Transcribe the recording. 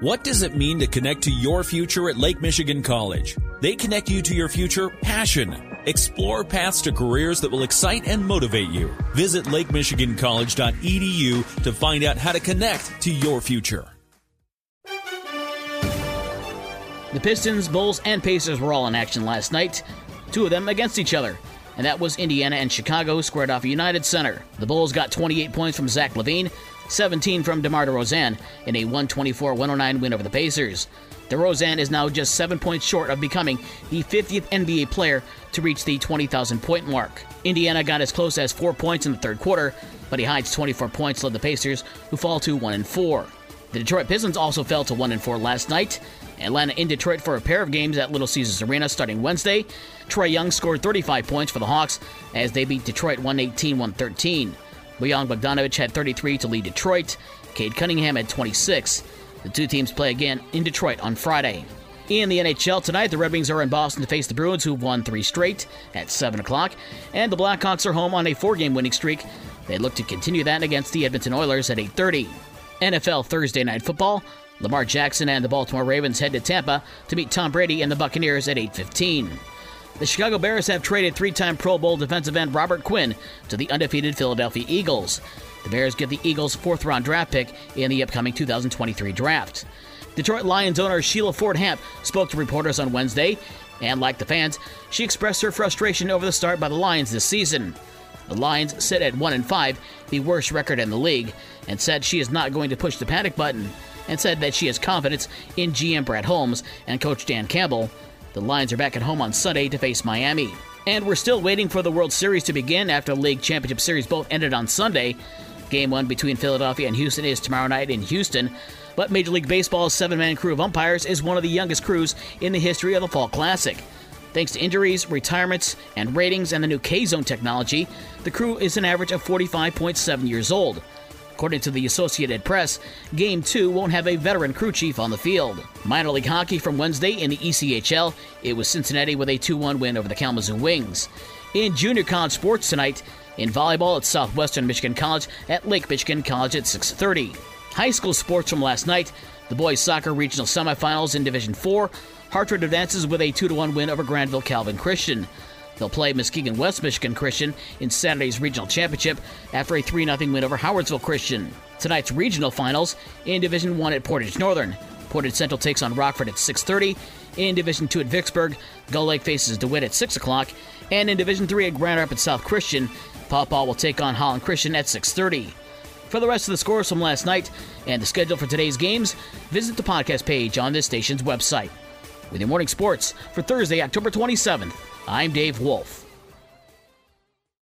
What does it mean to connect to your future at Lake Michigan College? They connect you to your future passion. Explore paths to careers that will excite and motivate you. Visit lakemichigancollege.edu to find out how to connect to your future. The Pistons, Bulls, and Pacers were all in action last night, two of them against each other. And that was Indiana and Chicago squared off at United Center. The Bulls got 28 points from Zach LaVine, 17 from DeMar DeRozan in a 124 109 win over the Pacers. DeRozan is now just seven points short of becoming the 50th NBA player to reach the 20,000 point mark. Indiana got as close as four points in the third quarter, Buddy Hield's 24 points led the Pacers, who fall to 1 and 4. The Detroit Pistons also fell to 1 and 4 last night. Atlanta in Detroit for a pair of games at Little Caesars Arena starting Wednesday. Trae Young scored 35 points for the Hawks as they beat Detroit 118 113. Bojan Bogdanovic had 33 to lead Detroit. Cade Cunningham had 26. The two teams play again in Detroit on Friday. In the NHL tonight, the Red Wings are in Boston to face the Bruins, who've won three straight at 7 o'clock, and the Blackhawks are home on a four-game winning streak. They look to continue that against the Edmonton Oilers at 8:30. NFL Thursday Night Football. Lamar Jackson and the Baltimore Ravens head to Tampa to meet Tom Brady and the Buccaneers at 8:15. The Chicago Bears have traded three-time Pro Bowl defensive end Robert Quinn to the undefeated Philadelphia Eagles. The Bears get the Eagles' fourth-round draft pick in the upcoming 2023 draft. Detroit Lions owner Sheila Ford Hamp spoke to reporters on Wednesday, and like the fans, she expressed her frustration over the start by the Lions this season. The Lions sit at 1 and 5, the worst record in the league, and said she is not going to push the panic button, and said that she has confidence in GM Brad Holmes and coach Dan Campbell. The Lions are back at home on Sunday to face Miami. And we're still waiting for the World Series to begin after League Championship Series both ended on Sunday. Game one between Philadelphia and Houston is tomorrow night in Houston. But Major League Baseball's seven man crew of umpires is one of the youngest crews in the history of the Fall Classic. Thanks to injuries, retirements, and ratings and the new K Zone technology, the crew is an average of 45.7 years old. According to the Associated Press, Game 2 won't have a veteran crew chief on the field. Minor League Hockey from Wednesday in the ECHL, it was Cincinnati with a 2 1 win over the Kalamazoo Wings. In junior college sports tonight, in volleyball at Southwestern Michigan College at Lake Michigan College at 6:30. High school sports from last night, the boys soccer regional semifinals in Division 4, Hartford advances with a 2-1 win over Grandville Calvin Christian. They'll play Muskegon West Michigan Christian in Saturday's regional championship after a 3 0 win over Howardsville Christian. Tonight's regional finals in Division 1 at Portage Northern. Portage Central takes on Rockford at 6:30. In Division 2 at Vicksburg, Gull Lake faces DeWitt at 6 o'clock. And in Division 3 at Grand Rapids South Christian, Paw Paw will take on Holland Christian at 6:30. For the rest of the scores from last night and the schedule for today's games, visit the podcast page on this station's website. With your morning sports for Thursday, October 27th, I'm Dave Wolf.